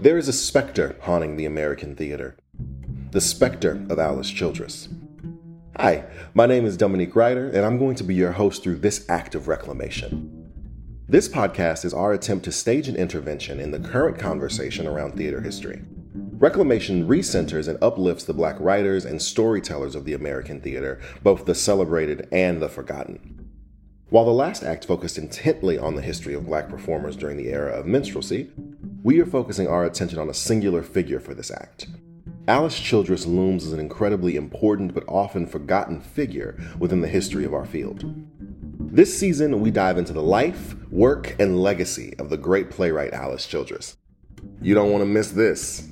There is a specter haunting the American theater the specter of Alice Childress. Hi, my name is Dominique Rider, and I'm going to be your host through this act of reclamation. This podcast is our attempt to stage an intervention in the current conversation around theater history. Reclamation recenters and uplifts the black writers and storytellers of the American theater, both the celebrated and the forgotten. While the last act focused intently on the history of black performers during the era of minstrelsy, we are focusing our attention on a singular figure for this act. Alice Childress looms as an incredibly important but often forgotten figure within the history of our field. This season, we dive into the life, work, and legacy of the great playwright Alice Childress. You don't want to miss this.